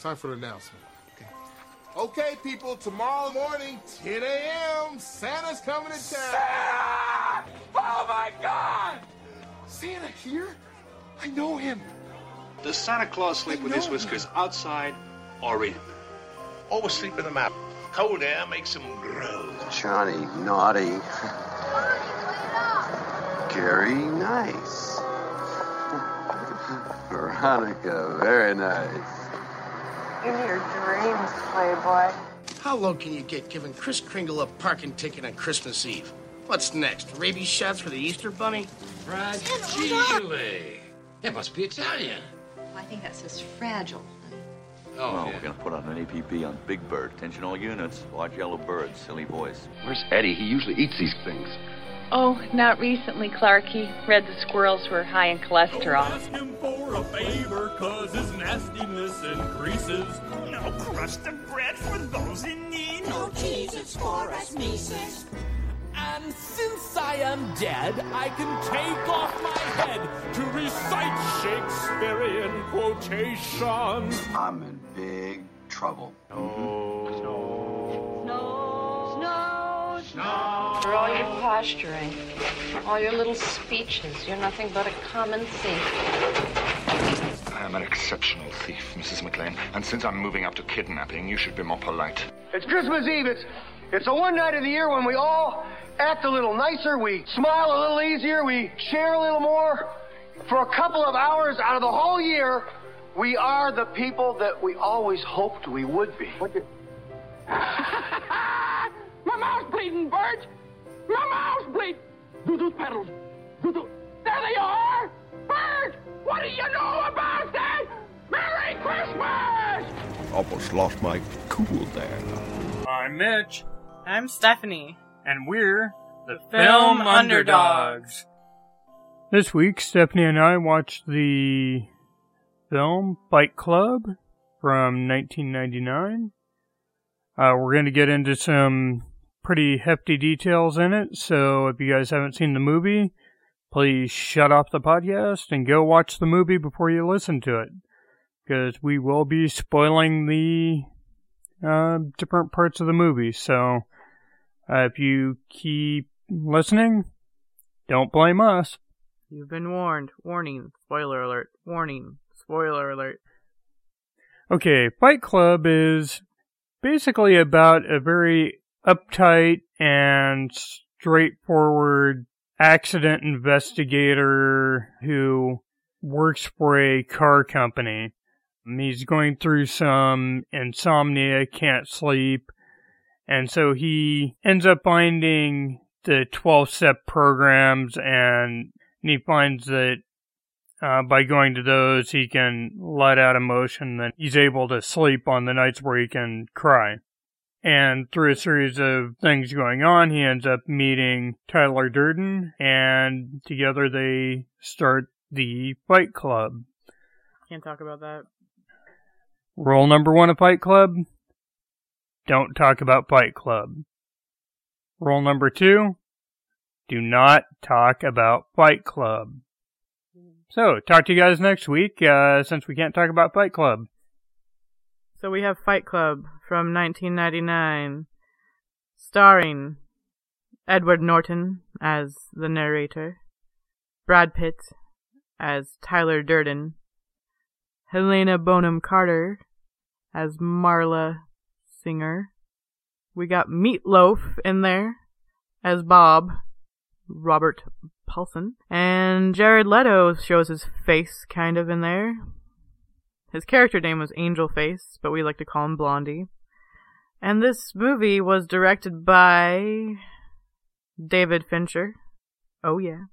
It's time for the announcement. Okay, people, tomorrow morning, 10 a.m., Santa's coming to town. Santa! Oh my God! Santa here? I know him. Does Santa Claus sleep with his whiskers outside or in? Always sleep in the map. Cold air makes him grow. Johnny, naughty. Gary, nice. Veronica, very nice. In your dreams, Playboy. How low can you get giving Kris Kringle a parking ticket on Christmas Eve? What's next? Rabies shots for the Easter Bunny? Fragile. It must be Italian. I think that says fragile. Oh, Well, yeah. we're gonna put on an APB on Big Bird. Attention all units. Watch yellow bird. Silly voice. Where's Eddie? He usually eats these things. Oh, not recently, Clarky. Read the squirrels were high in cholesterol. Ask him for a favor, cause his nastiness increases. No crust of bread for those in need. No cheeses for us Mises. And since I am dead, I can take off my head to recite Shakespearean quotations. I'm in big trouble. Oh. For all your posturing, all your little speeches, you're nothing but a common thief. I am an exceptional thief, Mrs. McLean. And since I'm moving up to kidnapping, you should be more polite. It's Christmas Eve. It's it's the one night of the year when we all act a little nicer, we smile a little easier, we share a little more. For a couple of hours out of the whole year, we are the people that we always hoped we would be. bleeding, Bert! My mouth's bleeding! Do those pedals. Do those... There they are! Bert! What do you know about that? Merry Christmas! Almost lost my cool there. I'm Mitch. I'm Stephanie. And we're the Film Underdogs. This week, Stephanie and I watched the film Fight Club from 1999. Uh, we're going to get into some pretty hefty details in it, so if you guys haven't seen the movie, please shut off the podcast and go watch the movie before you listen to it. Because we will be spoiling the uh, different parts of the movie, so uh, if you keep listening, don't blame us. You've been warned. Warning. Spoiler alert. Warning. Spoiler alert. Okay, Fight Club is basically about a very uptight and straightforward accident investigator who works for a car company. He's going through some insomnia, can't sleep, and so he ends up finding the 12 step programs and he finds that uh, by going to those, he can let out emotion that he's able to sleep on the nights where he can cry. And through a series of things going on, he ends up meeting Tyler Durden, and together they start the Fight Club. Can't talk about that. Rule number one of Fight Club don't talk about Fight Club. Rule number two do not talk about Fight Club. So, talk to you guys next week, uh, since we can't talk about Fight Club. So we have Fight Club from 1999, starring Edward Norton as the narrator, Brad Pitt as Tyler Durden, Helena Bonham Carter as Marla Singer. We got Meat Loaf in there as Bob, Robert Paulson, and Jared Leto shows his face kind of in there. His character name was Angel Face, but we like to call him Blondie. And this movie was directed by David Fincher. Oh yeah.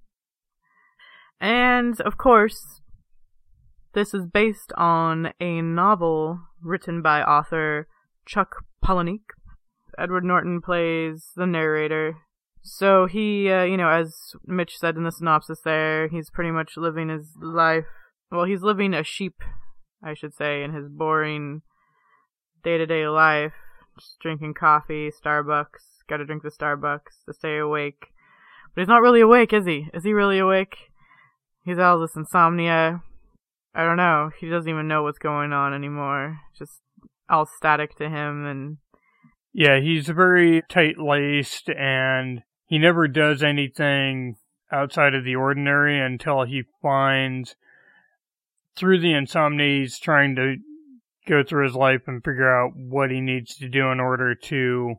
And of course, this is based on a novel written by author Chuck Palahniuk. Edward Norton plays the narrator. So he, uh, you know, as Mitch said in the synopsis there, he's pretty much living his life. Well, he's living a sheep, I should say, in his boring day to day life. Just drinking coffee, Starbucks, gotta drink the Starbucks to stay awake. But he's not really awake, is he? Is he really awake? He's all this insomnia. I don't know. He doesn't even know what's going on anymore. Just all static to him and Yeah, he's very tight laced and he never does anything outside of the ordinary until he finds through the insomnia he's trying to go through his life and figure out what he needs to do in order to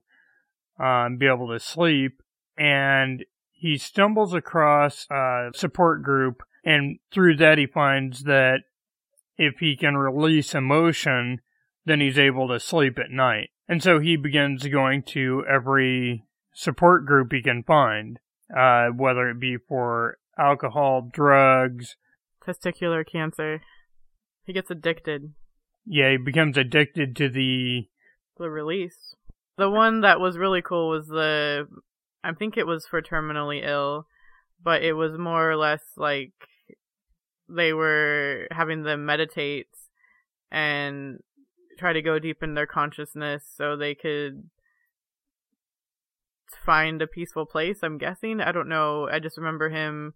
um, be able to sleep. And he stumbles across a support group, and through that, he finds that if he can release emotion, then he's able to sleep at night. And so he begins going to every support group he can find, uh, whether it be for alcohol, drugs, testicular cancer. He gets addicted. Yeah, he becomes addicted to the the release. The one that was really cool was the I think it was for terminally ill, but it was more or less like they were having them meditate and try to go deep in their consciousness so they could find a peaceful place, I'm guessing. I don't know. I just remember him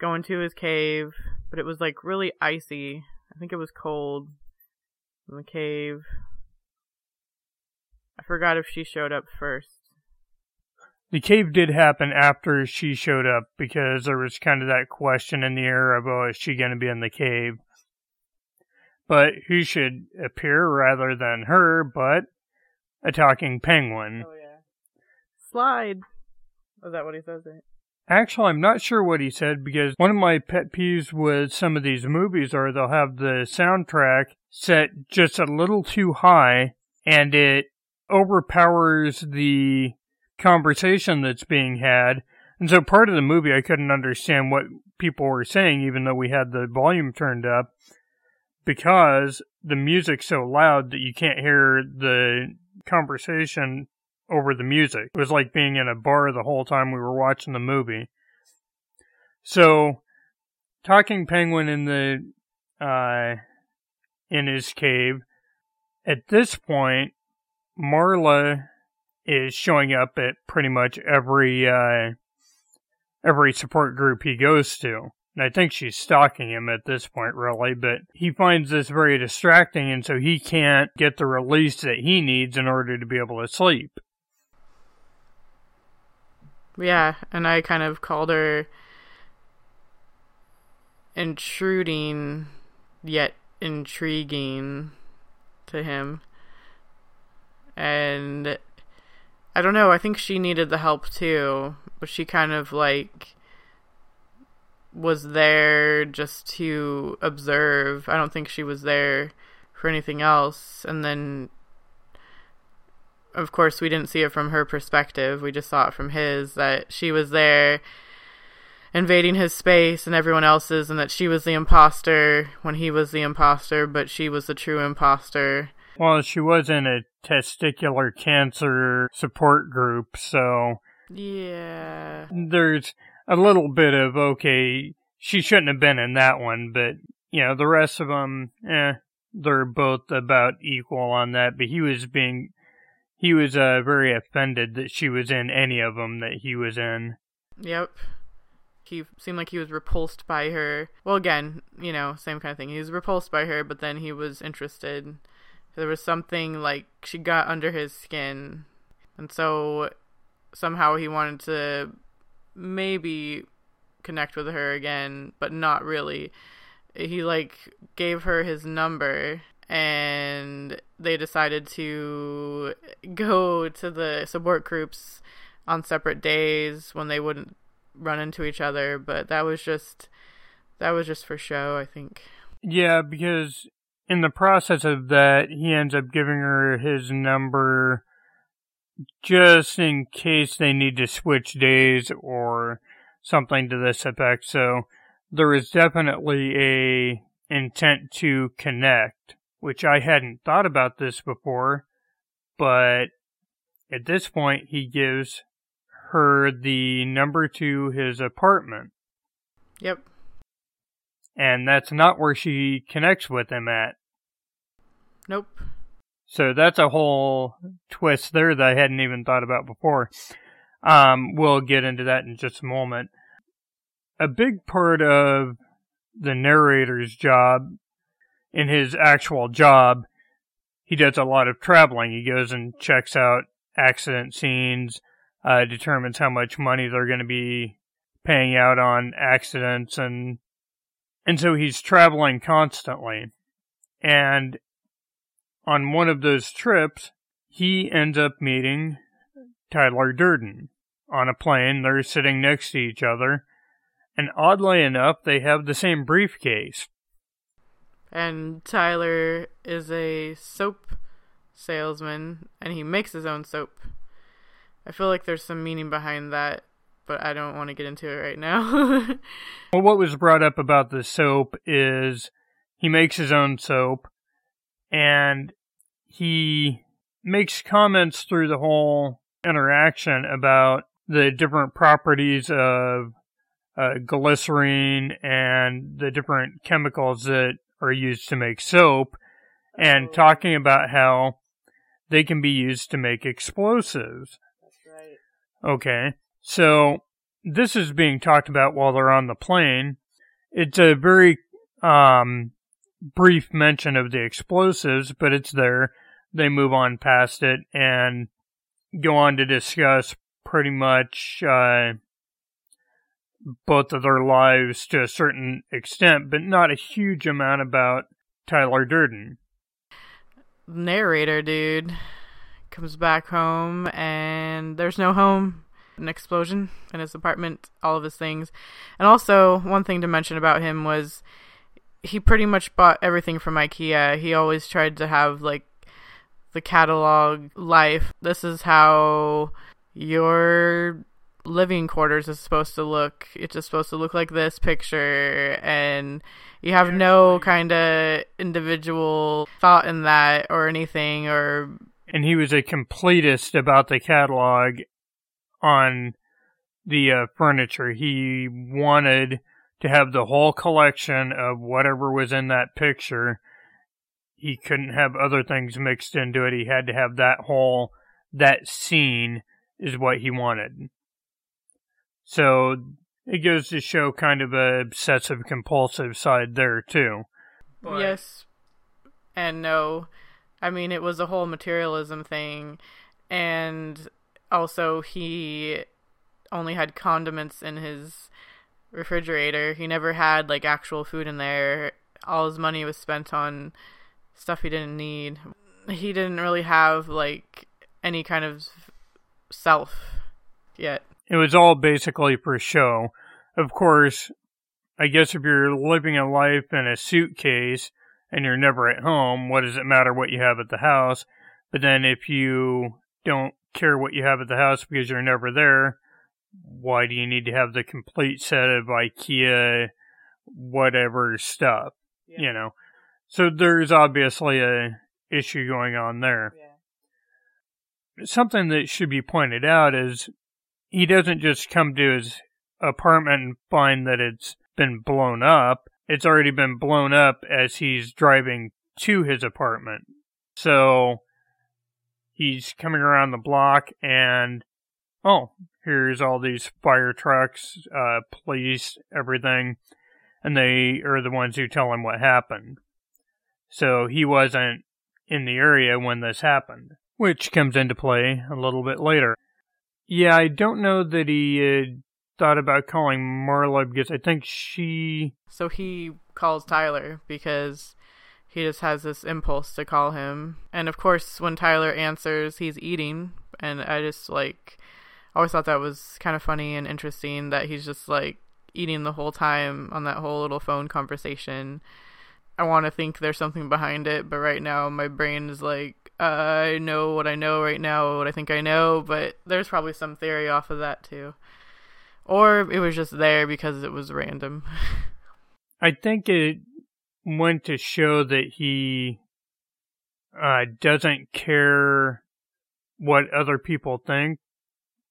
going to his cave, but it was like really icy. I think it was cold in the cave. I forgot if she showed up first. The cave did happen after she showed up because there was kind of that question in the air of, oh, is she going to be in the cave? But who should appear rather than her but a talking penguin? Oh, yeah. Slide. Is that what he says? Right? Actually, I'm not sure what he said because one of my pet peeves with some of these movies are they'll have the soundtrack set just a little too high and it overpowers the conversation that's being had. And so part of the movie I couldn't understand what people were saying even though we had the volume turned up because the music's so loud that you can't hear the conversation over the music. It was like being in a bar the whole time we were watching the movie. So, talking penguin in the uh, in his cave. At this point, Marla is showing up at pretty much every uh, every support group he goes to. And I think she's stalking him at this point, really, but he finds this very distracting, and so he can't get the release that he needs in order to be able to sleep. Yeah, and I kind of called her intruding yet intriguing to him. And I don't know, I think she needed the help too, but she kind of like was there just to observe. I don't think she was there for anything else. And then of course, we didn't see it from her perspective. We just saw it from his that she was there invading his space and everyone else's, and that she was the imposter when he was the imposter, but she was the true imposter. Well, she was in a testicular cancer support group, so. Yeah. There's a little bit of, okay, she shouldn't have been in that one, but, you know, the rest of them, eh, they're both about equal on that, but he was being he was uh, very offended that she was in any of them that he was in. Yep. He seemed like he was repulsed by her. Well, again, you know, same kind of thing. He was repulsed by her, but then he was interested. There was something like she got under his skin. And so somehow he wanted to maybe connect with her again, but not really. He like gave her his number and they decided to go to the support groups on separate days when they wouldn't run into each other but that was just that was just for show i think. Yeah because in the process of that he ends up giving her his number just in case they need to switch days or something to this effect. So there is definitely a intent to connect which I hadn't thought about this before, but at this point he gives her the number to his apartment. Yep. And that's not where she connects with him at. Nope. So that's a whole twist there that I hadn't even thought about before. Um, we'll get into that in just a moment. A big part of the narrator's job. In his actual job, he does a lot of traveling. He goes and checks out accident scenes, uh, determines how much money they're going to be paying out on accidents and and so he's traveling constantly. And on one of those trips, he ends up meeting Tyler Durden on a plane. They're sitting next to each other. And oddly enough, they have the same briefcase. And Tyler is a soap salesman and he makes his own soap. I feel like there's some meaning behind that, but I don't want to get into it right now. well, what was brought up about the soap is he makes his own soap and he makes comments through the whole interaction about the different properties of uh, glycerine and the different chemicals that are used to make soap and oh. talking about how they can be used to make explosives. That's right. Okay. So this is being talked about while they're on the plane. It's a very um, brief mention of the explosives, but it's there. They move on past it and go on to discuss pretty much uh, both of their lives to a certain extent, but not a huge amount about Tyler Durden. Narrator dude comes back home and there's no home. An explosion in his apartment, all of his things. And also, one thing to mention about him was he pretty much bought everything from IKEA. He always tried to have like the catalog life. This is how your living quarters is supposed to look. It's just supposed to look like this picture, and you have no kind of individual thought in that or anything. Or and he was a completist about the catalog on the uh, furniture. He wanted to have the whole collection of whatever was in that picture. He couldn't have other things mixed into it. He had to have that whole that scene is what he wanted. So it goes to show kind of a obsessive compulsive side there too. But... Yes and no. I mean, it was a whole materialism thing, and also he only had condiments in his refrigerator. He never had like actual food in there. All his money was spent on stuff he didn't need. He didn't really have like any kind of self yet. It was all basically for show. Of course, I guess if you're living a life in a suitcase and you're never at home, what does it matter what you have at the house? But then if you don't care what you have at the house because you're never there, why do you need to have the complete set of IKEA whatever stuff? Yeah. You know. So there's obviously a issue going on there. Yeah. Something that should be pointed out is he doesn't just come to his apartment and find that it's been blown up. It's already been blown up as he's driving to his apartment. So he's coming around the block and oh, here's all these fire trucks, uh, police, everything, and they are the ones who tell him what happened. So he wasn't in the area when this happened, which comes into play a little bit later. Yeah, I don't know that he uh, thought about calling Marla because I think she. So he calls Tyler because he just has this impulse to call him. And of course, when Tyler answers, he's eating. And I just like, always thought that was kind of funny and interesting that he's just like eating the whole time on that whole little phone conversation. I want to think there's something behind it, but right now my brain is like, I know what I know right now, what I think I know, but there's probably some theory off of that too. Or it was just there because it was random. I think it went to show that he uh, doesn't care what other people think.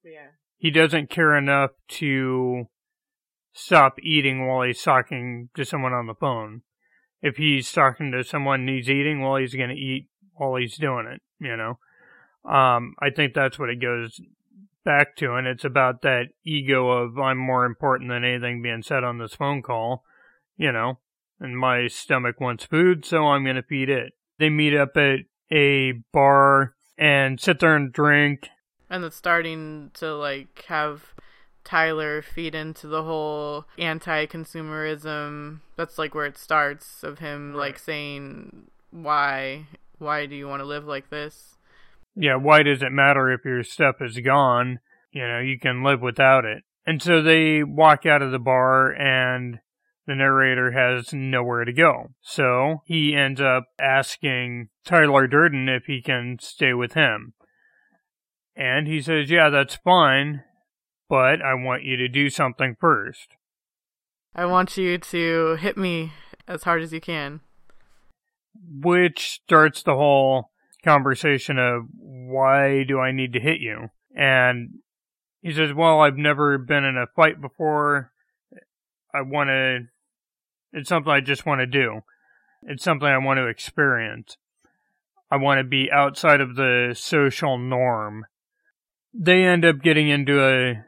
Yeah. He doesn't care enough to stop eating while he's talking to someone on the phone. If he's talking to someone and he's eating, well, he's going to eat while he's doing it, you know. Um, I think that's what it goes back to, and it's about that ego of I'm more important than anything being said on this phone call. you know, and my stomach wants food, so I'm going to feed it. They meet up at a bar and sit there and drink. And it's starting to like have Tyler feed into the whole anti-consumerism. That's like where it starts of him right. like saying why why do you want to live like this? Yeah, why does it matter if your stuff is gone? You know, you can live without it. And so they walk out of the bar and the narrator has nowhere to go. So he ends up asking Tyler Durden if he can stay with him. And he says, Yeah, that's fine, but I want you to do something first. I want you to hit me as hard as you can. Which starts the whole conversation of why do I need to hit you? And he says, Well, I've never been in a fight before. I want to it's something I just want to do. It's something I want to experience. I want to be outside of the social norm. They end up getting into a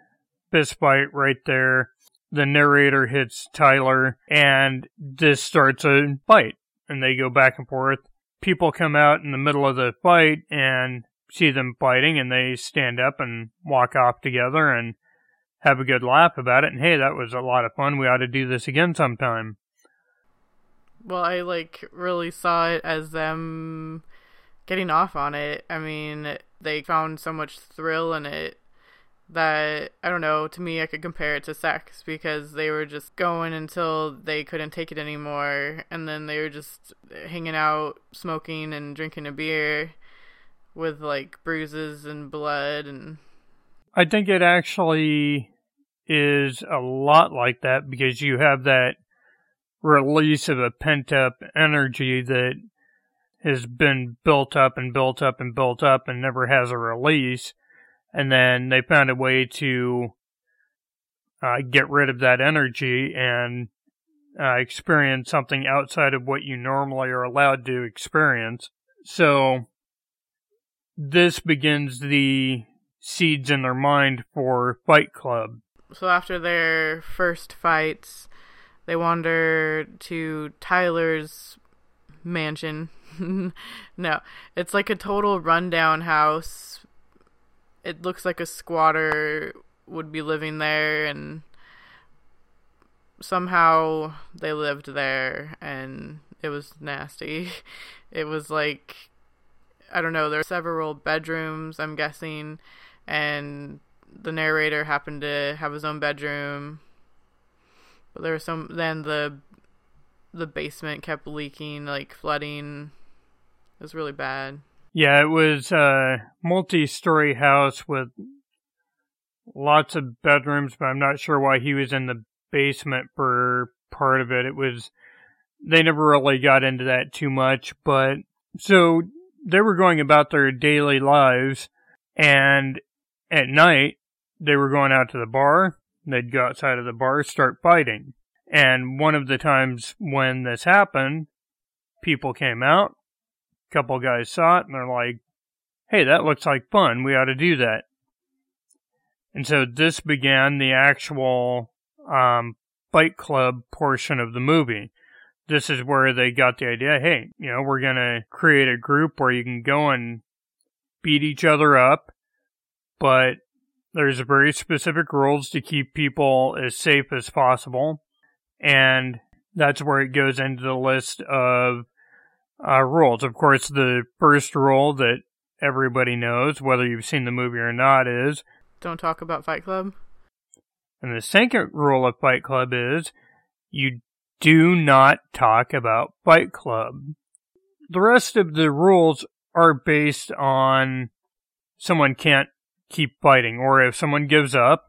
fist fight right there. The narrator hits Tyler, and this starts a fight, and they go back and forth. People come out in the middle of the fight and see them fighting, and they stand up and walk off together and have a good laugh about it. And hey, that was a lot of fun. We ought to do this again sometime. Well, I like really saw it as them getting off on it. I mean, they found so much thrill in it that I don't know, to me I could compare it to sex because they were just going until they couldn't take it anymore and then they were just hanging out, smoking and drinking a beer with like bruises and blood and I think it actually is a lot like that because you have that release of a pent up energy that has been built up and built up and built up and never has a release. And then they found a way to uh, get rid of that energy and uh, experience something outside of what you normally are allowed to experience. So this begins the seeds in their mind for Fight Club. So after their first fights, they wander to Tyler's mansion. no, it's like a total rundown house. It looks like a squatter would be living there, and somehow they lived there, and it was nasty. It was like, I don't know, there were several bedrooms, I'm guessing, and the narrator happened to have his own bedroom but there was some. Then the the basement kept leaking, like flooding. It was really bad. Yeah, it was a multi-story house with lots of bedrooms, but I'm not sure why he was in the basement for part of it. It was they never really got into that too much, but so they were going about their daily lives and at night they were going out to the bar They'd go outside of the bar, start fighting. And one of the times when this happened, people came out, couple guys saw it, and they're like, hey, that looks like fun. We ought to do that. And so this began the actual um, Fight Club portion of the movie. This is where they got the idea hey, you know, we're going to create a group where you can go and beat each other up, but there's very specific rules to keep people as safe as possible. And that's where it goes into the list of uh, rules. Of course, the first rule that everybody knows, whether you've seen the movie or not, is don't talk about Fight Club. And the second rule of Fight Club is you do not talk about Fight Club. The rest of the rules are based on someone can't keep fighting. Or if someone gives up,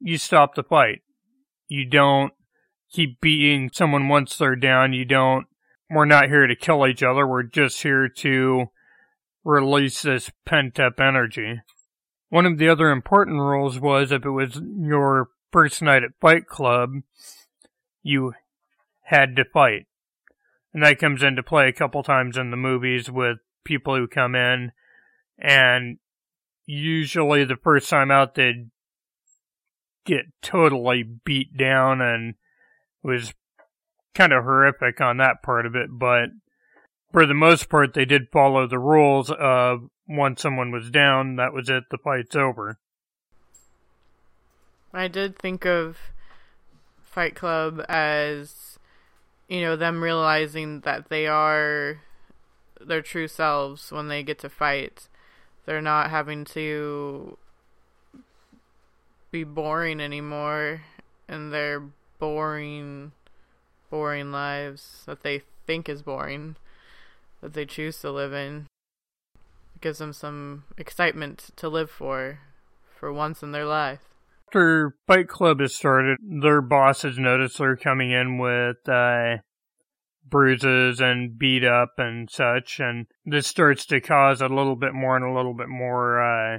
you stop the fight. You don't keep beating someone once they're down. You don't, we're not here to kill each other. We're just here to release this pent up energy. One of the other important rules was if it was your first night at Fight Club, you had to fight. And that comes into play a couple times in the movies with people who come in and usually the first time out they'd get totally beat down and was kind of horrific on that part of it, but for the most part, they did follow the rules of once someone was down, that was it, the fight's over. I did think of Fight Club as, you know, them realizing that they are their true selves when they get to fight. They're not having to be boring anymore and they're boring, boring lives that they think is boring, that they choose to live in. It gives them some excitement to live for, for once in their life. After Fight Club has started, their bosses notice they're coming in with uh, bruises and beat up and such, and this starts to cause a little bit more and a little bit more uh,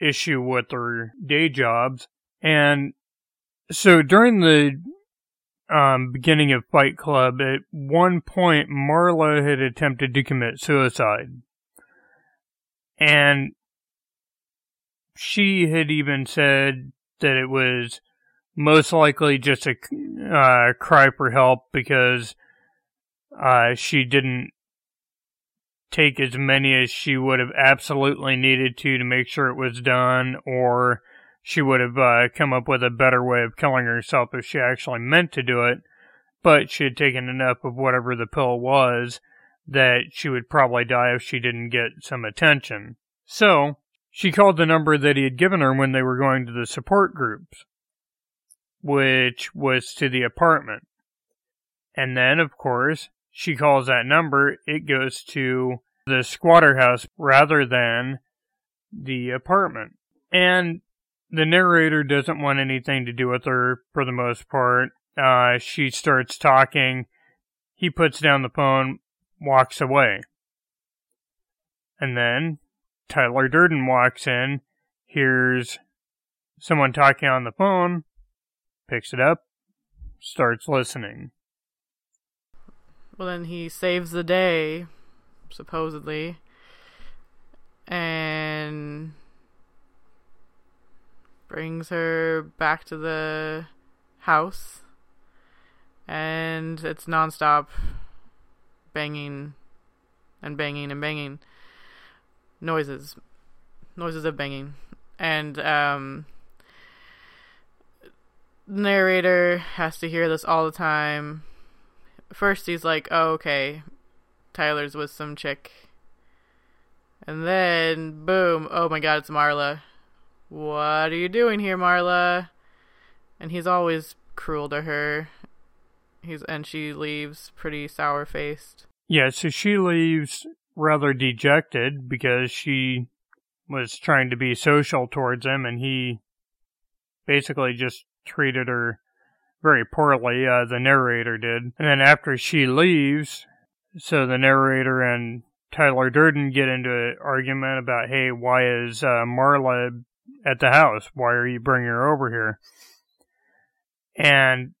issue with their day jobs. And so during the um, beginning of Fight Club, at one point, Marla had attempted to commit suicide. And she had even said that it was most likely just a uh, cry for help because uh, she didn't take as many as she would have absolutely needed to to make sure it was done, or she would have uh, come up with a better way of killing herself if she actually meant to do it. But she had taken enough of whatever the pill was that she would probably die if she didn't get some attention. So, she called the number that he had given her when they were going to the support groups, which was to the apartment. And then, of course, she calls that number, it goes to the squatter house rather than the apartment. And the narrator doesn't want anything to do with her for the most part. Uh, she starts talking. He puts down the phone, walks away. And then Tyler Durden walks in, hears someone talking on the phone, picks it up, starts listening. Well, then he saves the day, supposedly, and brings her back to the house, and it's nonstop banging and banging and banging noises, noises of banging, and um, narrator has to hear this all the time. First, he's like, "Oh, okay, Tyler's with some chick," and then, boom! Oh my God, it's Marla. What are you doing here, Marla? And he's always cruel to her. He's and she leaves pretty sour faced. Yeah, so she leaves rather dejected because she was trying to be social towards him and he basically just treated her very poorly, uh, the narrator did. And then after she leaves, so the narrator and Tyler Durden get into an argument about, hey, why is uh, Marla at the house? Why are you bringing her over here? And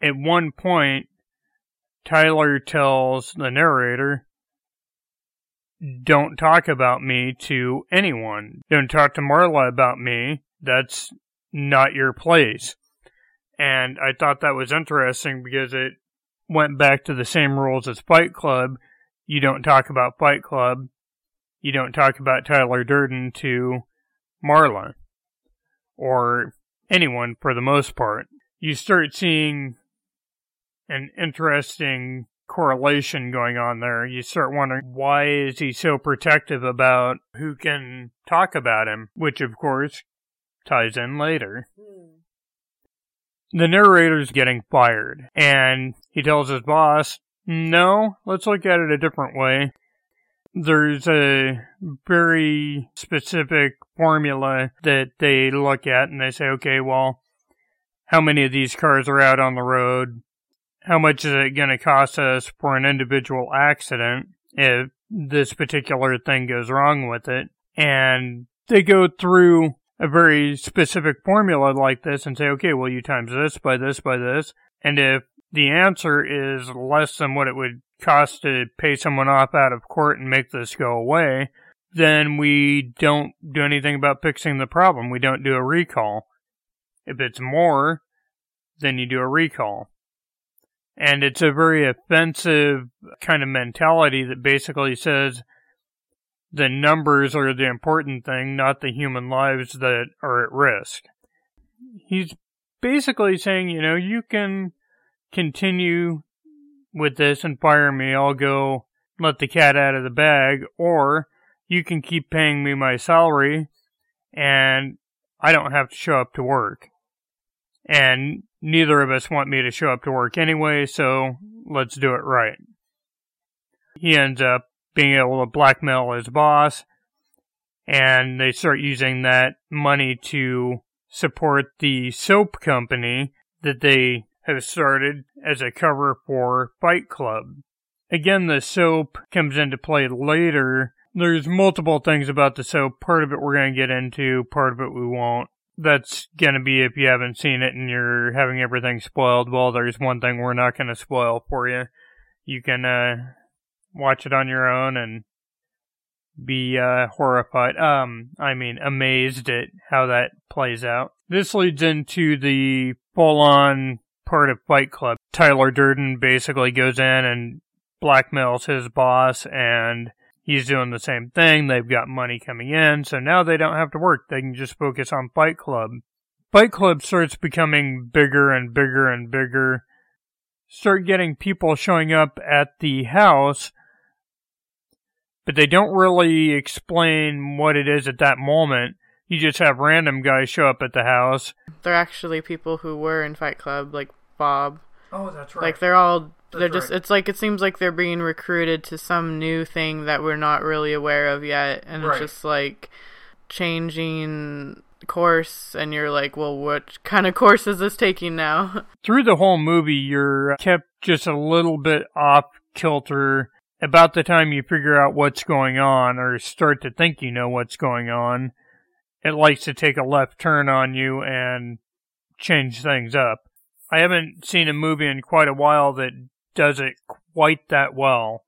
at one point, Tyler tells the narrator, don't talk about me to anyone. Don't talk to Marla about me. That's not your place. And I thought that was interesting because it went back to the same rules as Fight Club. You don't talk about Fight Club. You don't talk about Tyler Durden to Marla. Or anyone for the most part. You start seeing an interesting correlation going on there. You start wondering why is he so protective about who can talk about him, which of course ties in later. The narrator's getting fired, and he tells his boss, No, let's look at it a different way. There's a very specific formula that they look at, and they say, okay, well, how many of these cars are out on the road? how much is it going to cost us for an individual accident if this particular thing goes wrong with it? And they go through a very specific formula like this and say, okay, well, you times this by this by this. And if the answer is less than what it would cost to pay someone off out of court and make this go away, then we don't do anything about fixing the problem. We don't do a recall. If it's more, then you do a recall. And it's a very offensive kind of mentality that basically says the numbers are the important thing, not the human lives that are at risk. He's basically saying, you know, you can continue with this and fire me. I'll go let the cat out of the bag, or you can keep paying me my salary and I don't have to show up to work. And neither of us want me to show up to work anyway, so let's do it right. He ends up being able to blackmail his boss, and they start using that money to support the soap company that they have started as a cover for Fight Club. Again, the soap comes into play later. There's multiple things about the soap. Part of it we're going to get into, part of it we won't. That's going to be if you haven't seen it and you're having everything spoiled. Well, there's one thing we're not going to spoil for you. You can uh, watch it on your own and be uh, horrified. Um, I mean, amazed at how that plays out. This leads into the full-on part of Fight Club. Tyler Durden basically goes in and blackmails his boss, and he's doing the same thing. They've got money coming in, so now they don't have to work. They can just focus on Fight Club. Fight Club starts becoming bigger and bigger and bigger. Start getting people showing up at the house but they don't really explain what it is at that moment. You just have random guys show up at the house. They're actually people who were in Fight Club, like Bob. Oh, that's right. Like they're all That's they're just right. it's like it seems like they're being recruited to some new thing that we're not really aware of yet and Right. it's just like changing course and you're like, "Well, what kind of course is this taking now?" Through the whole movie, you're kept just a little bit off kilter. About the time you figure out what's going on or start to think you know what's going on, it likes to take a left turn on you and change things up. I haven't seen a movie in quite a while that does it quite that well.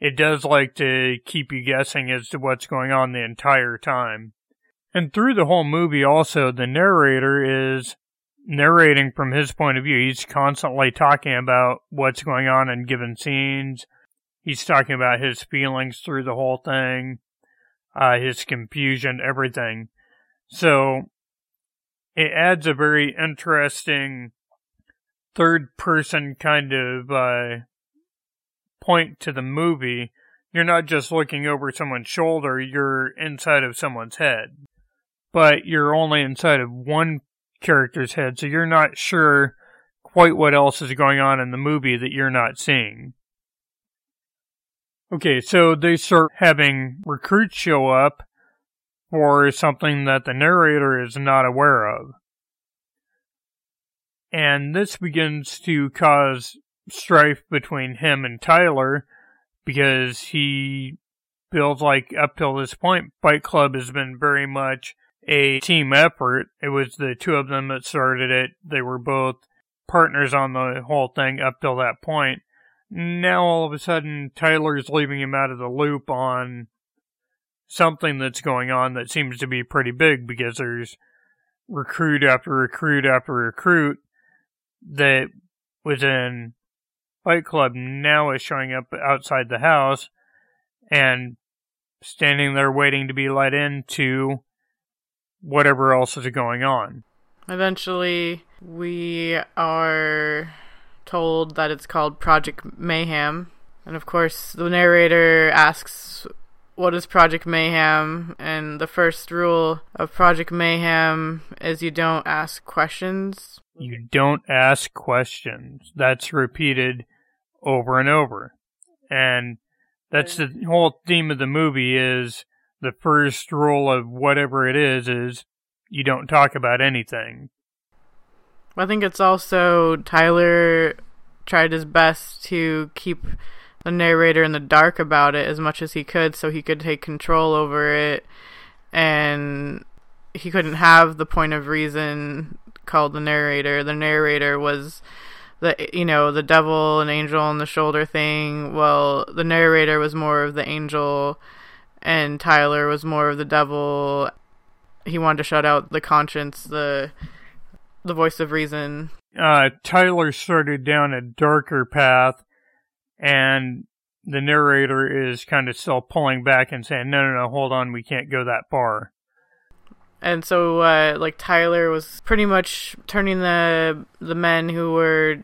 It does like to keep you guessing as to what's going on the entire time. And through the whole movie also, the narrator is narrating from his point of view. He's constantly talking about what's going on in given scenes. He's talking about his feelings through the whole thing, uh, his confusion, everything. So it adds a very interesting third person kind of uh, point to the movie. You're not just looking over someone's shoulder, you're inside of someone's head. But you're only inside of one character's head, so you're not sure quite what else is going on in the movie that you're not seeing. Okay, so they start having recruits show up for something that the narrator is not aware of. And this begins to cause strife between him and Tyler because he feels like up till this point, Fight Club has been very much a team effort. It was the two of them that started it. They were both partners on the whole thing up till that point. Now all of a sudden, Tyler's leaving him out of the loop on something that's going on that seems to be pretty big because there's recruit after recruit after recruit that was in Fight Club now is showing up outside the house and standing there waiting to be let into whatever else is going on. Eventually, we are told that it's called Project Mayhem. And of course, the narrator asks, What is Project Mayhem? And the first rule of Project Mayhem is you don't ask questions. You mm-hmm. don't ask questions. That's repeated over and over. And that's the whole theme of the movie is the first rule of whatever it is is you don't talk about anything. I think it's also Tyler tried his best to keep the narrator in the dark about it as much as he could so he could take control over it and he couldn't have the point of reason called the narrator. The narrator was the you know, the devil and angel on the shoulder thing. Well, the narrator was more of the angel and Tyler was more of the devil. He wanted to shut out the conscience, the the voice of reason. Uh, Tyler started down a darker path, and the narrator is kind of still pulling back and saying, "No, no, no, hold on, we can't go that far." And so, uh, like Tyler was pretty much turning the the men who were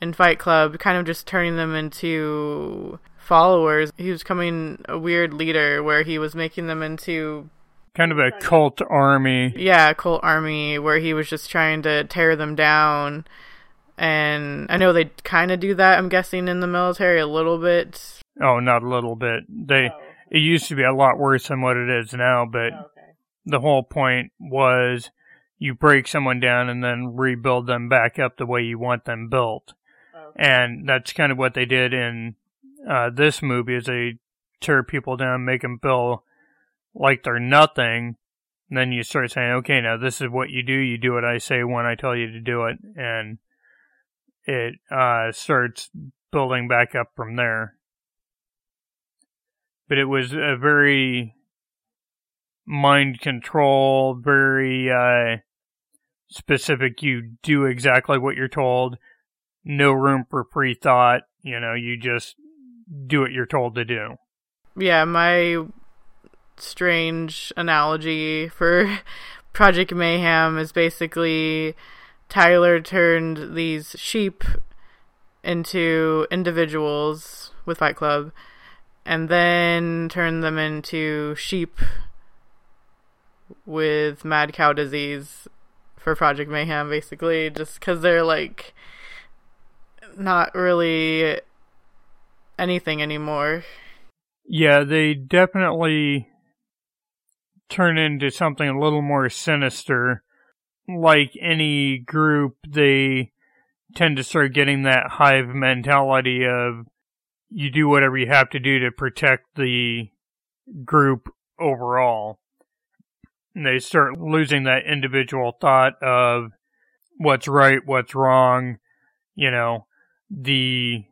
in Fight Club, kind of just turning them into followers. He was becoming a weird leader where he was making them into kind of a cult army. Yeah, a cult army where he was just trying to tear them down. And I know they kind of do that. I'm guessing in the military a little bit. Oh, not a little bit. They oh. it used to be a lot worse than what it is now, but oh, okay. The whole point was you break someone down and then rebuild them back up the way you want them built. Okay. And that's kind of what they did in uh, this movie is they tear people down, make them feel like they're nothing, then you start saying, okay, now this is what you do. You do what I say when I tell you to do it. And it uh, starts building back up from there. But it was a very mind control, very uh, specific. You do exactly what you're told. No room for free thought. You know, you just do what you're told to do. Yeah, my strange analogy for Project Mayhem is basically Tyler turned these sheep into individuals with Fight Club and then turned them into sheep with mad cow disease for Project Mayhem basically just cuz they're like not really anything anymore. Yeah, they definitely turn into something a little more sinister. Like any group, they tend to start getting that hive mentality of you do whatever you have to do to protect the group overall. They start losing that individual thought of what's right, what's wrong. You know, the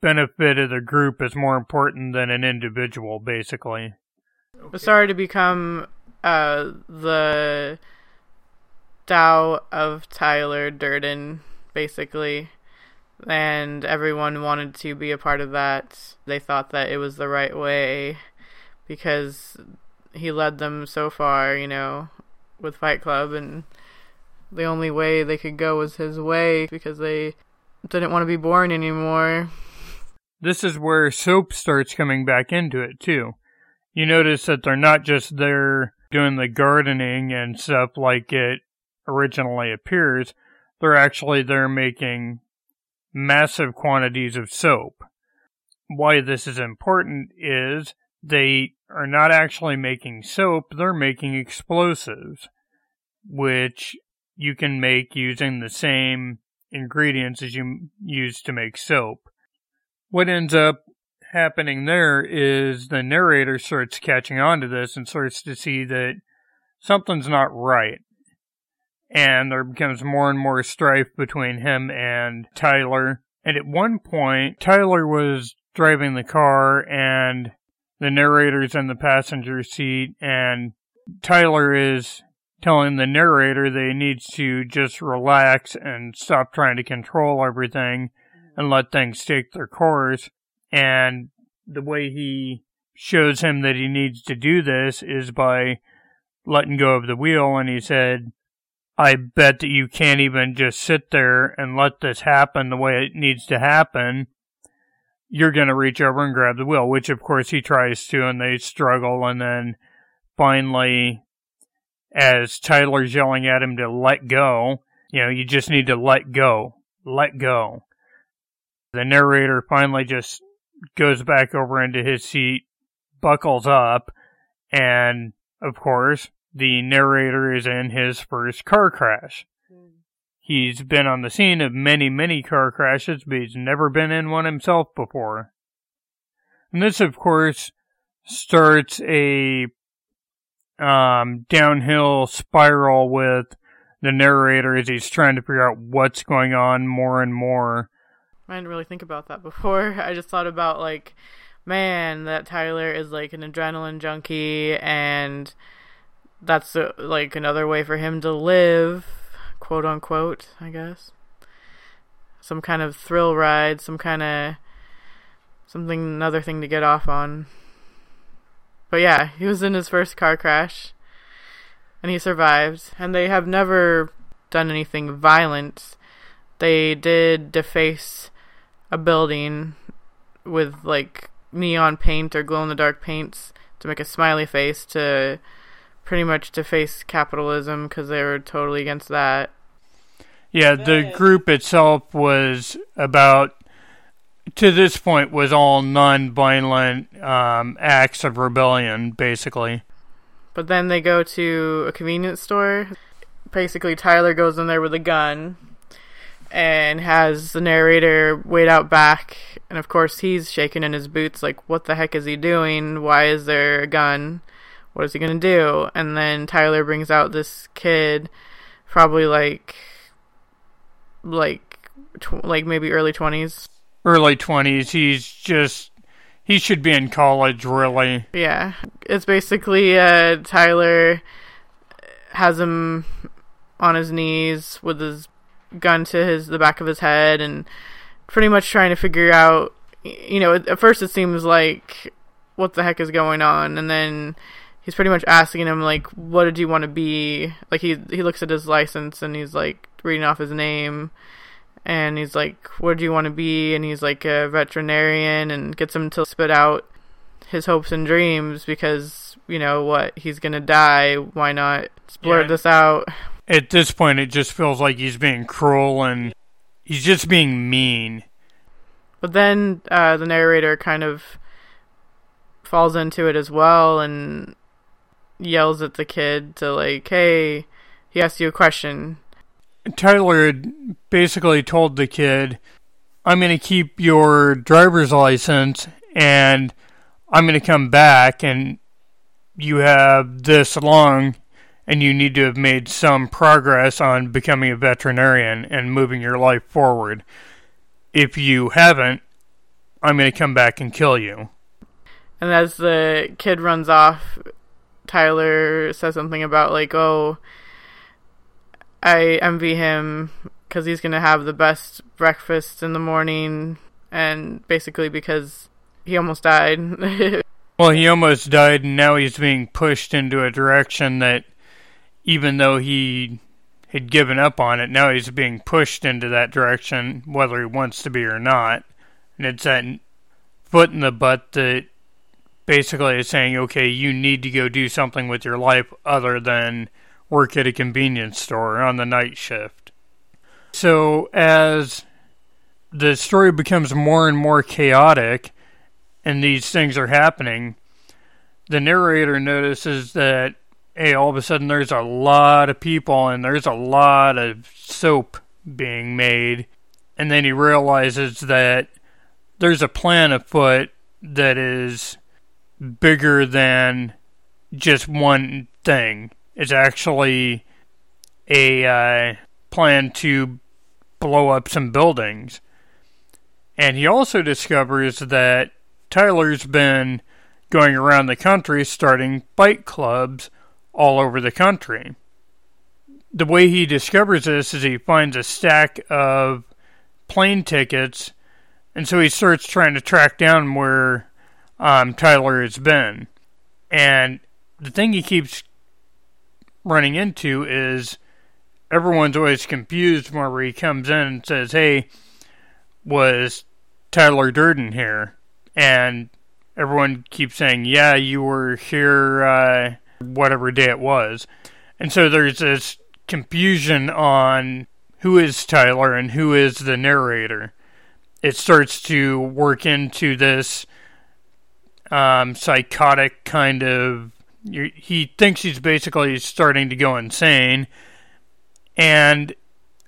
benefit of the group is more important than an individual, basically. Okay. Sorry to become uh, the Tao of Tyler Durden, basically. And everyone wanted to be a part of that. They thought that it was the right way because he led them so far, you know, with Fight Club, and the only way they could go was his way because they didn't want to be born anymore. This is where soap starts coming back into it, too. You notice that they're not just there doing the gardening and stuff like it originally appears, they're actually there making massive quantities of soap. Why this is important is they are not actually making soap, they're making explosives, which you can make using the same ingredients as you use to make soap. What ends up happening there is the narrator starts catching on to this and starts to see that something's not right. And there becomes more and more strife between him and Tyler. And at one point, Tyler was driving the car and the narrator's in the passenger seat and Tyler is telling the narrator that he needs to just relax and stop trying to control everything and let things take their course. And the way he shows him that he needs to do this is by letting go of the wheel. And he said, I bet that you can't even just sit there and let this happen the way it needs to happen. You're going to reach over and grab the wheel, which of course he tries to, and they struggle. And then finally, as Tyler's yelling at him to let go, you know, you just need to let go. Let go. The narrator finally just goes back over into his seat, buckles up, and of course, the narrator is in his first car crash. He's been on the scene of many, many car crashes, but he's never been in one himself before. And this, of course, starts a um, downhill spiral with the narrator as he's trying to figure out what's going on more and more. I didn't really think about that before. I just thought about like, man, that Tyler is like an adrenaline junkie, and that's uh, like another way for him to live quote unquote, I guess. Some kind of thrill ride, some kind of something, another thing to get off on. But yeah, he was in his first car crash and he survived. And they have never done anything violent. They did deface a building with like neon paint or glow in the dark paints to make a smiley face to pretty much to face capitalism because they were totally against that. Yeah, the group itself was about to this point was all non-violent um, acts of rebellion, basically. But then they go to a convenience store. Basically, Tyler goes in there with a gun and has the narrator wait out back. And of course, he's shaking in his boots, like, what the heck is he doing? Why is there a gun? What is he going to do? And then Tyler brings out this kid, probably like, like, tw- like maybe early 20s. Early 20s. He's just. He should be in college, really. Yeah. It's basically uh, Tyler has him on his knees with his gun to his the back of his head and pretty much trying to figure out you know at first it seems like what the heck is going on and then he's pretty much asking him like what did you want to be? Like he he looks at his license and he's like reading off his name. And he's like what do you want to be? And he's like a veterinarian and gets him to spit out his hopes and dreams because you know what? He's gonna die. Why not blurt Yeah. this out? At this point, it just feels like he's being cruel and he's just being mean. But then uh, the narrator kind of falls into it as well and yells at the kid to like, "Hey, he asked you a question." Tyler basically told the kid, I'm going to keep your driver's license and I'm going to come back and you have this long and you need to have made some progress on becoming a veterinarian and moving your life forward. If you haven't, I'm going to come back and kill you. And as the kid runs off, Tyler says something about like, "Oh, I envy him because he's gonna have the best breakfast in the morning," and basically because he almost died. Well, he almost died, and now he's being pushed into a direction that, even though he had given up on it, now he's being pushed into that direction, whether he wants to be or not. And it's that foot in the butt that basically is saying, okay, you need to go do something with your life other than work at a convenience store on the night shift. So, as the story becomes more and more chaotic, and these things are happening, the narrator notices that hey, all of a sudden there's a lot of people and there's a lot of soap being made, and then he realizes that there's a plan afoot that is bigger than just one thing. It's actually a uh, plan to blow up some buildings. And he also discovers that Tyler's been going around the country starting fight clubs all over the country. The way he discovers this is he finds a stack of plane tickets, and so he starts trying to track down where um, Tyler has been. And the thing he keeps running into is everyone's always confused whenever he comes in and says, Hey, was Tyler Durden here? And everyone keeps saying, Yeah, you were here uh, whatever day it was. And so there's this confusion on who is Tyler and who is the narrator. It starts to work into this um, psychotic kind of. He thinks he's basically starting to go insane, and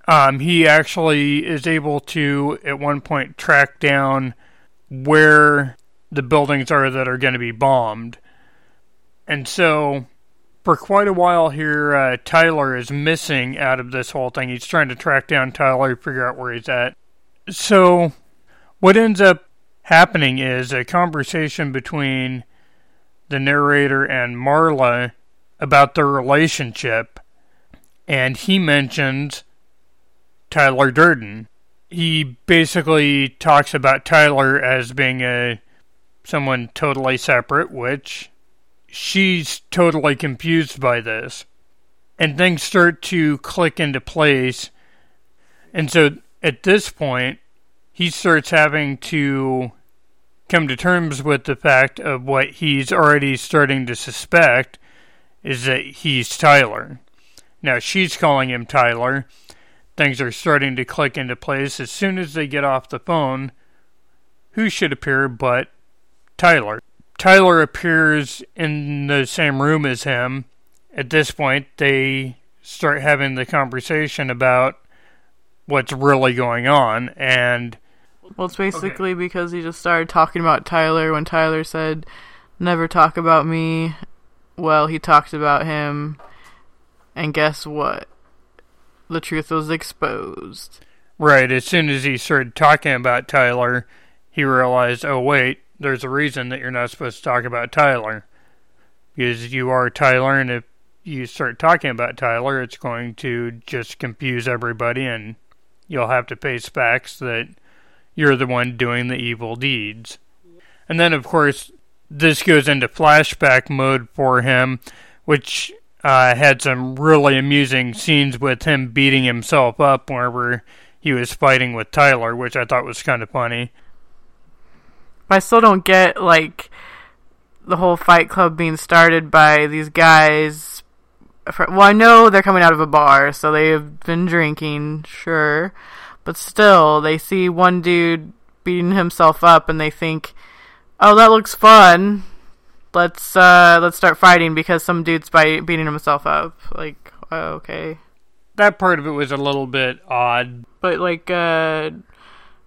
um, he actually is able to, at one point, track down where the buildings are that are going to be bombed. And so, for quite a while here, uh, Tyler is missing out of this whole thing. He's trying to track down Tyler, figure out where he's at. So, what ends up happening is a conversation between the narrator and Marla about their relationship. and he mentions Tyler Durden. He basically talks about Tyler as being a someone totally separate, which she's totally confused by this. And things start to click into place. And so at this point, he starts having to come to terms with the fact of what he's already starting to suspect is that he's Tyler. Now she's calling him Tyler. Things are starting to click into place as soon as they get off the phone. Who should appear but Tyler? Tyler appears in the same room as him. At this point, they start having the conversation about what's really going on and well it's basically okay. because he just started talking about Tyler when Tyler said never talk about me. Well he talked about him and guess what? The truth was exposed. Right as soon as he started talking about Tyler he realized oh wait there's a reason that you're not supposed to talk about Tyler. Because you are Tyler and if you start talking about Tyler it's going to just confuse everybody and you'll have to face facts that you're the one doing the evil deeds. And then, of course, this goes into flashback mode for him, which uh, had some really amusing scenes with him beating himself up whenever he was fighting with Tyler, which I thought was kind of funny. I still don't get, like, the whole Fight Club being started by these guys well, I know they're coming out of a bar, so they've been drinking, sure. But still, they see one dude beating himself up and they think, "Oh, that looks fun. Let's uh let's start fighting because some dude's by beating himself up." Like, oh, okay. That part of it was a little bit odd, but like uh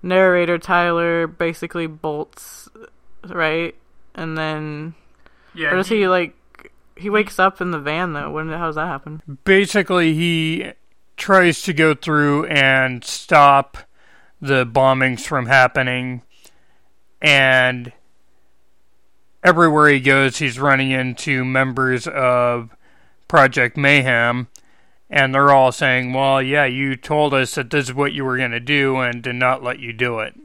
narrator Tyler basically bolts, right? And then yeah, or does he, he like he wakes up in the van though. When how does that happen? Basically, he tries to go through and stop the bombings from happening, and everywhere he goes, he's running into members of Project Mayhem, and they're all saying, "Well, yeah, you told us that this is what you were going to do, and did not let you do it."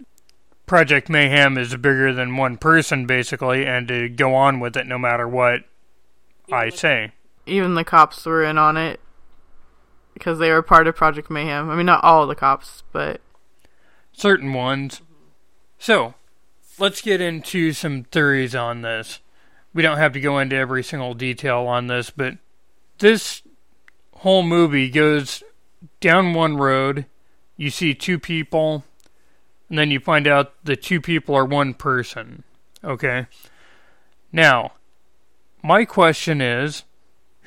Project Mayhem is bigger than one person, basically, and to go on with it no matter what I say. Even the cops were in on it because they were part of Project Mayhem. I mean, not all the cops, but certain ones. So, let's get into some theories on this. We don't have to go into every single detail on this, but this whole movie goes down one road. You see two people, and then you find out the two people are one person. Okay? Now, my question is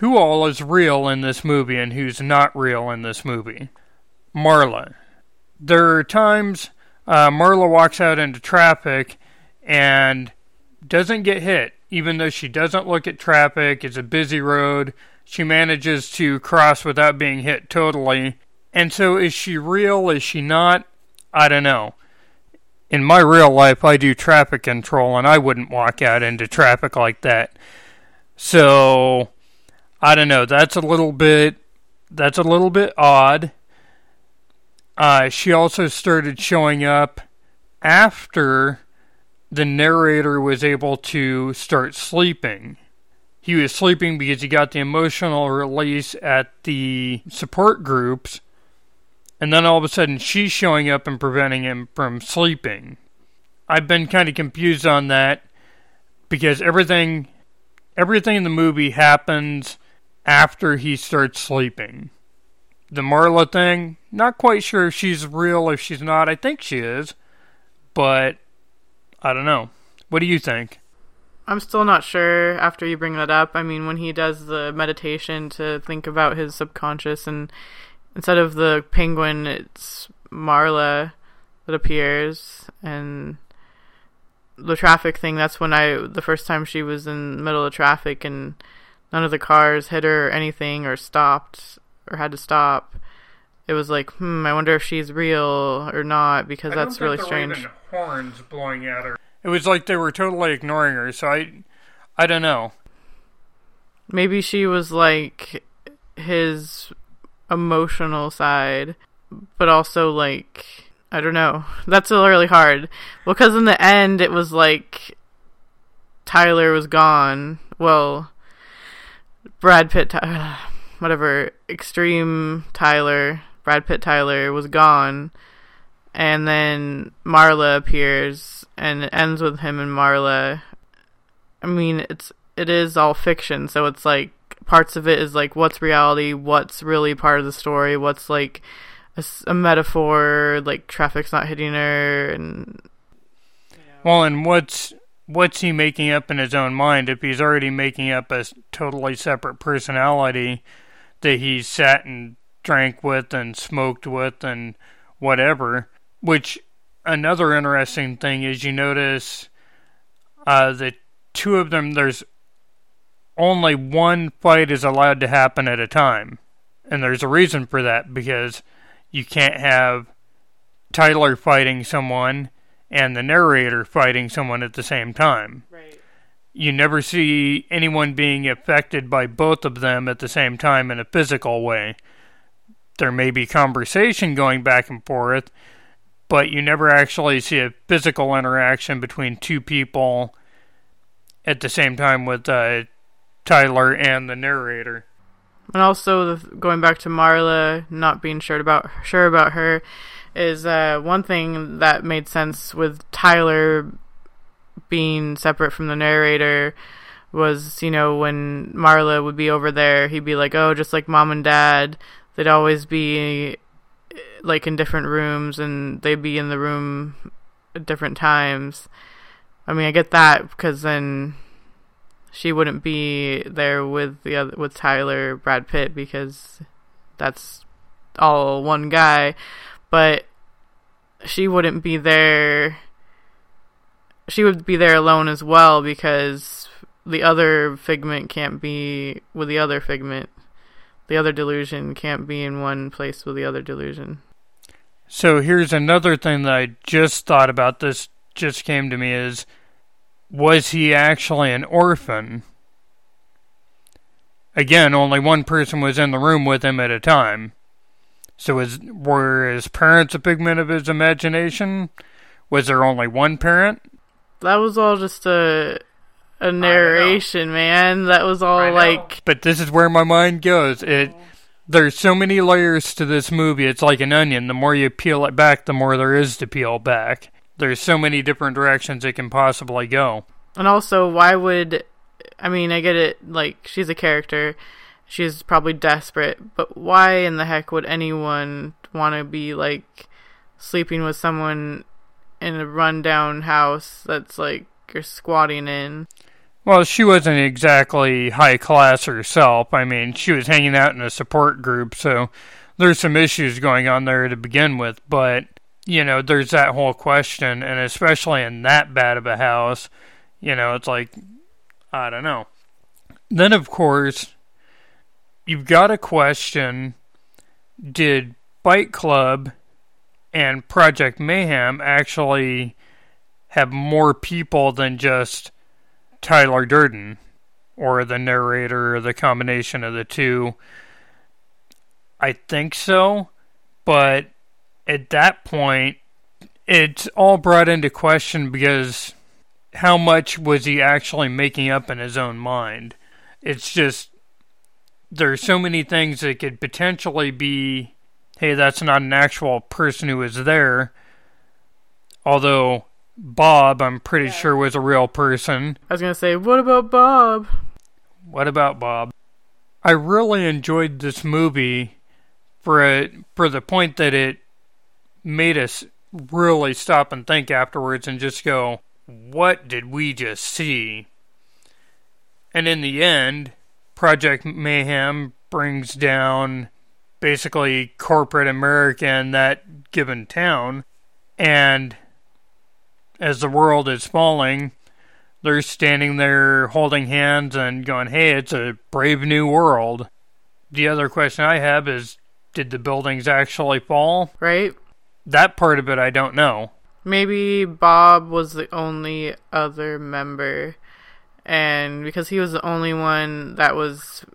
who all is real in this movie and who's not real in this movie? Marla. There are times uh, Marla walks out into traffic and doesn't get hit, even though she doesn't look at traffic. It's a busy road. She manages to cross without being hit totally. And so, is she real? Is she not? I don't know. In my real life, I do traffic control, and I wouldn't walk out into traffic like that. So I don't know. That's a little bit. That's a little bit odd. Uh, she also started showing up after the narrator was able to start sleeping. He was sleeping because he got the emotional release at the support groups, and then all of a sudden she's showing up and preventing him from sleeping. I've been kind of confused on that because everything everything in the movie happens after he starts sleeping. The Marla thing, not quite sure if she's real or if she's not. I think she is, but I don't know. What do you think? I'm still not sure after you bring that up. I mean, when he does the meditation to think about his subconscious, and instead of the penguin, it's Marla that appears, and the traffic thing, that's when I the first time she was in the middle of traffic and none of the cars hit her or anything or stopped or had to stop. It was like, hmm, I wonder if she's real or not because I that's really strange. horns blowing at her. It was like they were totally ignoring her. So I, I don't know. Maybe she was like his emotional side, but also like I don't know. That's really hard. Because in the end, it was like Tyler was gone. Well, Brad Pitt, whatever, extreme Tyler, Brad Pitt Tyler was gone, and then Marla appears, and it ends with him and Marla. I mean, it's it is all fiction, so it's like parts of it is like what's reality, what's really part of the story, what's like a, a metaphor, like traffic's not hitting her, and well, and what's what's he making up in his own mind if he's already making up a totally separate personality that he sat and drank with and smoked with and whatever? Which another interesting thing is you notice uh, the two of them. There's only one fight is allowed to happen at a time, and there's a reason for that because you can't have Tyler fighting someone and the narrator fighting someone at the same time. Right. You never see anyone being affected by both of them at the same time in a physical way. There may be conversation going back and forth, but you never actually see a physical interaction between two people at the same time with uh, Tyler and the narrator. And also, the, going back to Marla not being sure about sure about her, is uh, one thing that made sense with Tyler being separate from the narrator was you know when Marla would be over there, he'd be like, "Oh, just like mom and dad, they'd always be like in different rooms, and they'd be in the room at different times." I mean, I get that because then she wouldn't be there with the other with Tyler Brad Pitt because that's all one guy, but she wouldn't be there. She would be there alone as well because the other figment can't be with the other figment. The other delusion can't be in one place with the other delusion. So here's another thing that I just thought about. This just came to me is was he actually an orphan? Again, only one person was in the room with him at a time. So was, were his parents a figment of his imagination? Was there only one parent? That was all just a a narration, man. That was all like But this is where my mind goes. It there's so many layers to this movie. It's like an onion. The more you peel it back, the more there is to peel back there's so many different directions it can possibly go. And also, why would I mean, I get it like she's a character. She's probably desperate, but why in the heck would anyone want to be like sleeping with someone in a rundown house that's like you're squatting in? Well, she wasn't exactly high class herself. I mean, she was hanging out in a support group, so there's some issues going on there to begin with, but you know, there's that whole question, and especially in that bad of a house, you know, it's like, I don't know. Then, of course, you've got a question did Fight Club and Project Mayhem actually have more people than just Tyler Durden or the narrator or the combination of the two? I think so, but at that point, it's all brought into question because how much was he actually making up in his own mind? It's just there's so many things that could potentially be hey, that's not an actual person who was there. Although Bob, I'm pretty yeah. sure, was a real person. I was going to say, what about Bob? What about Bob? I really enjoyed this movie for a, for the point that it made us really stop and think afterwards and just go, what did we just see? And in the end, Project Mayhem brings down basically corporate America in that given town. And as the world is falling, they're standing there holding hands and going, hey, it's a brave new world. The other question I have is did the buildings actually fall? Right. That part of it I don't know. Maybe Bob was the only other member and because he was the only one that was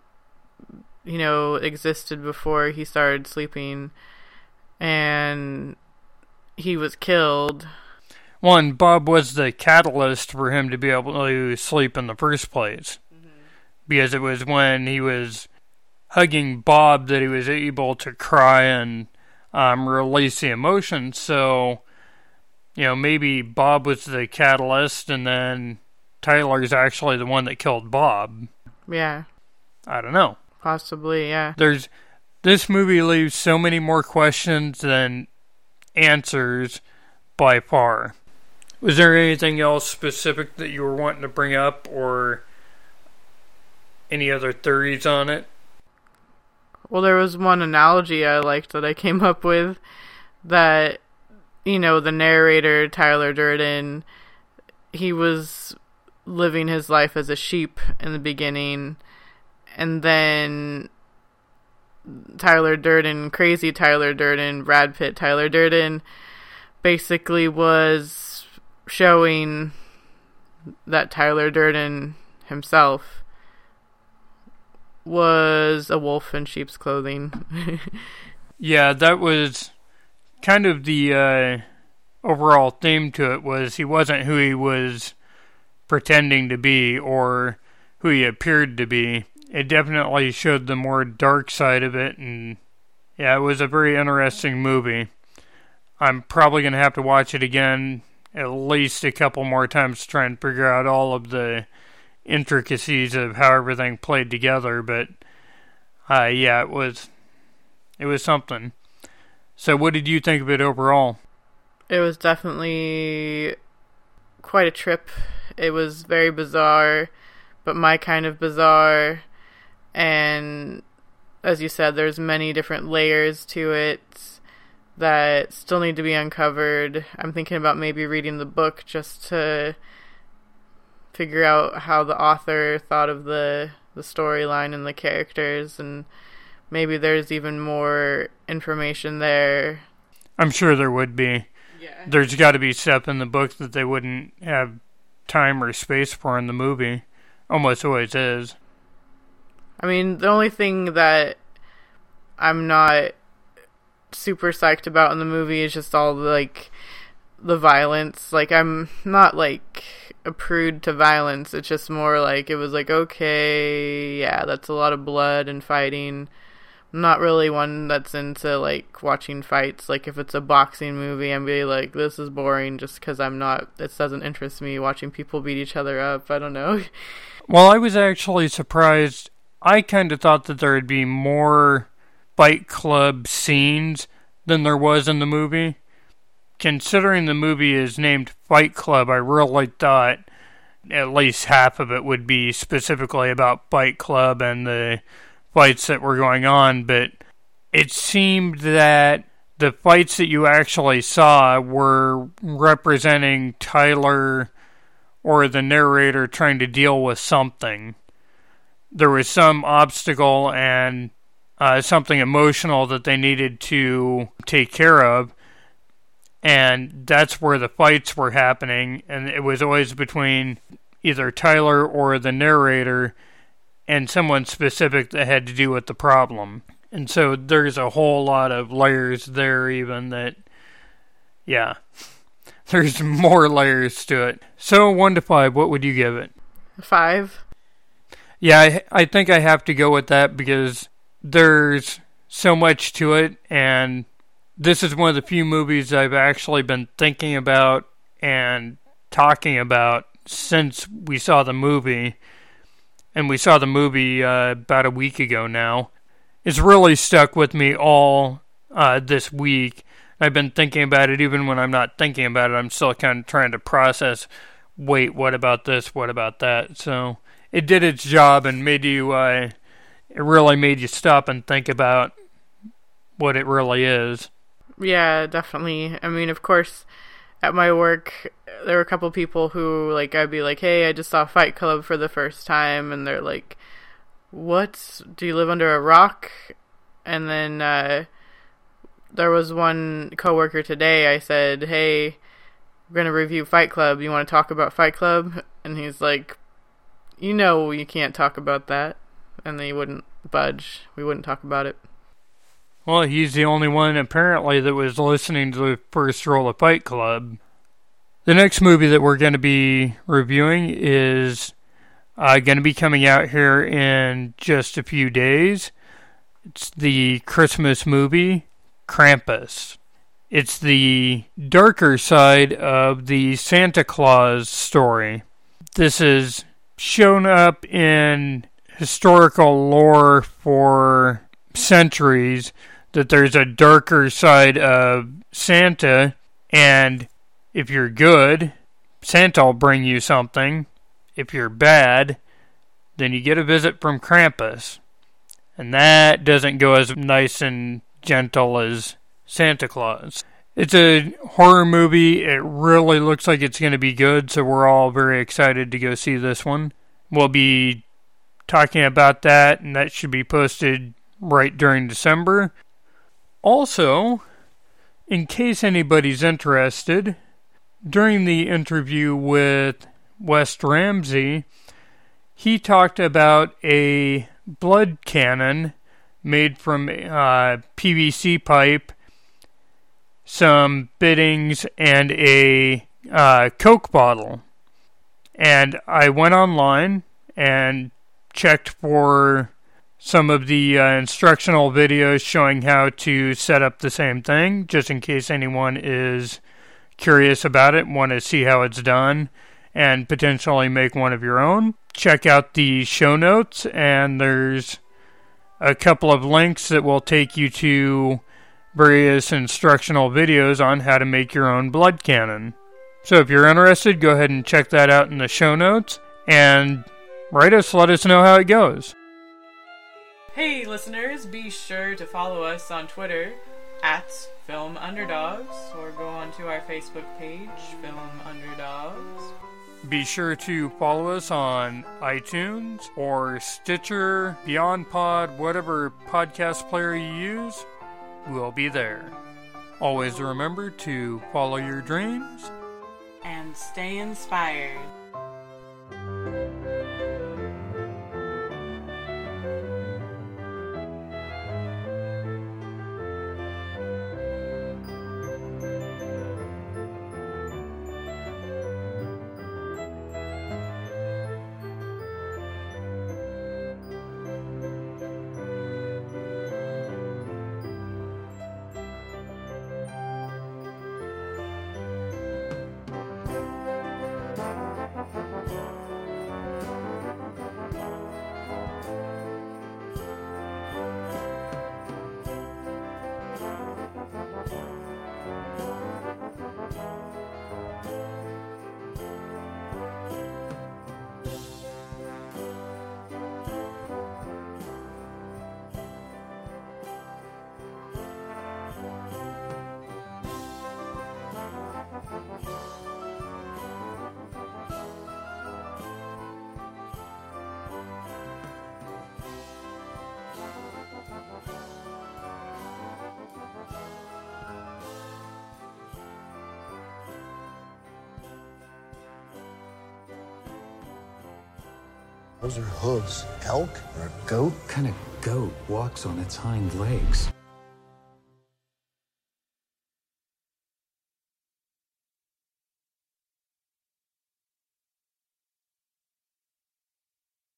you know, existed before he started sleeping and he was killed. One, Bob was the catalyst for him to be able to sleep in the first place. Because it was when he was hugging Bob that he was able to cry and um, release the emotion. So, you know, maybe Bob was the catalyst and then Tyler's actually the one that killed Bob. Yeah. I don't know. Possibly, yeah. There's this movie leaves so many more questions than answers by far. Was there anything else specific that you were wanting to bring up or any other theories on it? Well, there was one analogy I liked that I came up with that, you know, the narrator, Tyler Durden, he was living his life as a sheep in the beginning, and then Tyler Durden, crazy Tyler Durden, Brad Pitt, Tyler Durden, basically was showing that Tyler Durden himself was a wolf in sheep's clothing. yeah, that was kind of the uh, overall theme to it was he wasn't who he was pretending to be or who he appeared to be. It definitely showed the more dark side of it and yeah, it was a very interesting movie. I'm probably going to have to watch it again at least a couple more times to try and figure out all of the intricacies of how everything played together, but uh, yeah, it was it was something. So, what did you think of it overall? It was definitely quite a trip. It was very bizarre, but my kind of bizarre. And as you said, there's many different layers to it that still need to be uncovered. I'm thinking about maybe reading the book just to figure out how the author thought of the the storyline and the characters and maybe there's even more information there. I'm sure there would be. Yeah. There's got to be stuff in the book that they wouldn't have time or space for in the movie. Almost always is. I mean, the only thing that I'm not super psyched about in the movie is just all the, like the violence. Like I'm not like a prude to violence. It's just more like it was like okay, yeah, that's a lot of blood and fighting. Not really one that's into like watching fights. Like if it's a boxing movie, I'm be like, this is boring just because I'm not. It doesn't interest me watching people beat each other up. I don't know. Well, I was actually surprised. I kind of thought that there would be more Fight Club scenes than there was in the movie considering the movie is named Fight Club, I really thought at least half of it would be specifically about Fight Club and the fights that were going on, but it seemed that the fights that you actually saw were representing Tyler or the narrator trying to deal with something. There was some obstacle and uh, something emotional that they needed to take care of and that's where the fights were happening and it was always between either Tyler or the narrator and someone specific that had to do with the problem. And so there's a whole lot of layers there even that yeah. There's more layers to it. So 1 to 5, what would you give it? 5. Yeah, I, I think I have to go with that because there's so much to it and this is one of the few movies I've actually been thinking about and talking about since we saw the movie. And we saw the movie uh, about a week ago now. It's really stuck with me all uh, this week. I've been thinking about it even when I'm not thinking about it. I'm still kind of trying to process wait, what about this? What about that? So it did its job and made you, uh, it really made you stop and think about what it really is. Yeah, definitely. I mean, of course, at my work, there were a couple people who, like, I'd be like, hey, I just saw Fight Club for the first time. And they're like, what? Do you live under a rock? And then, uh, there was one coworker today. I said, "Hey, we're gonna review Fight Club. You want to talk about Fight Club?" And he's like, "You know, you can't talk about that." and they wouldn't budge. We wouldn't talk about it. Well, he's the only one apparently that was listening to the first roll of Fight Club. The next movie that we're going to be reviewing is uh, going to be coming out here in just a few days. It's the Christmas movie Krampus. It's the darker side of the Santa Claus story. This is shown up in historical lore for centuries that there's a darker side of Santa, and if you're good, Santa will bring you something. If you're bad, then you get a visit from Krampus. And that doesn't go as nice and gentle as Santa Claus. It's a horror movie. It really looks like it's going to be good, so we're all very excited to go see this one. We'll be talking about that, and that should be posted right during December. Also, in case anybody's interested, during the interview with West Ramsey, he talked about a blood cannon made from uh, PVC pipe, some bittings, and a uh, Coke bottle. And I went online and checked for some of the uh, instructional videos showing how to set up the same thing, just in case anyone is curious about it, and want to see how it's done, and potentially make one of your own. Check out the show notes, and there's a couple of links that will take you to various instructional videos on how to make your own blood cannon. So if you're interested, go ahead and check that out in the show notes and write us, let us know how it goes. Hey, listeners, be sure to follow us on Twitter at Film Underdogs or go onto our Facebook page, Film Underdogs. Be sure to follow us on iTunes or Stitcher, BeyondPod, whatever podcast player you use. We'll be there. Always remember to follow your dreams and stay inspired. Those are hooves. Elk or a goat? What kind of goat walks on its hind legs?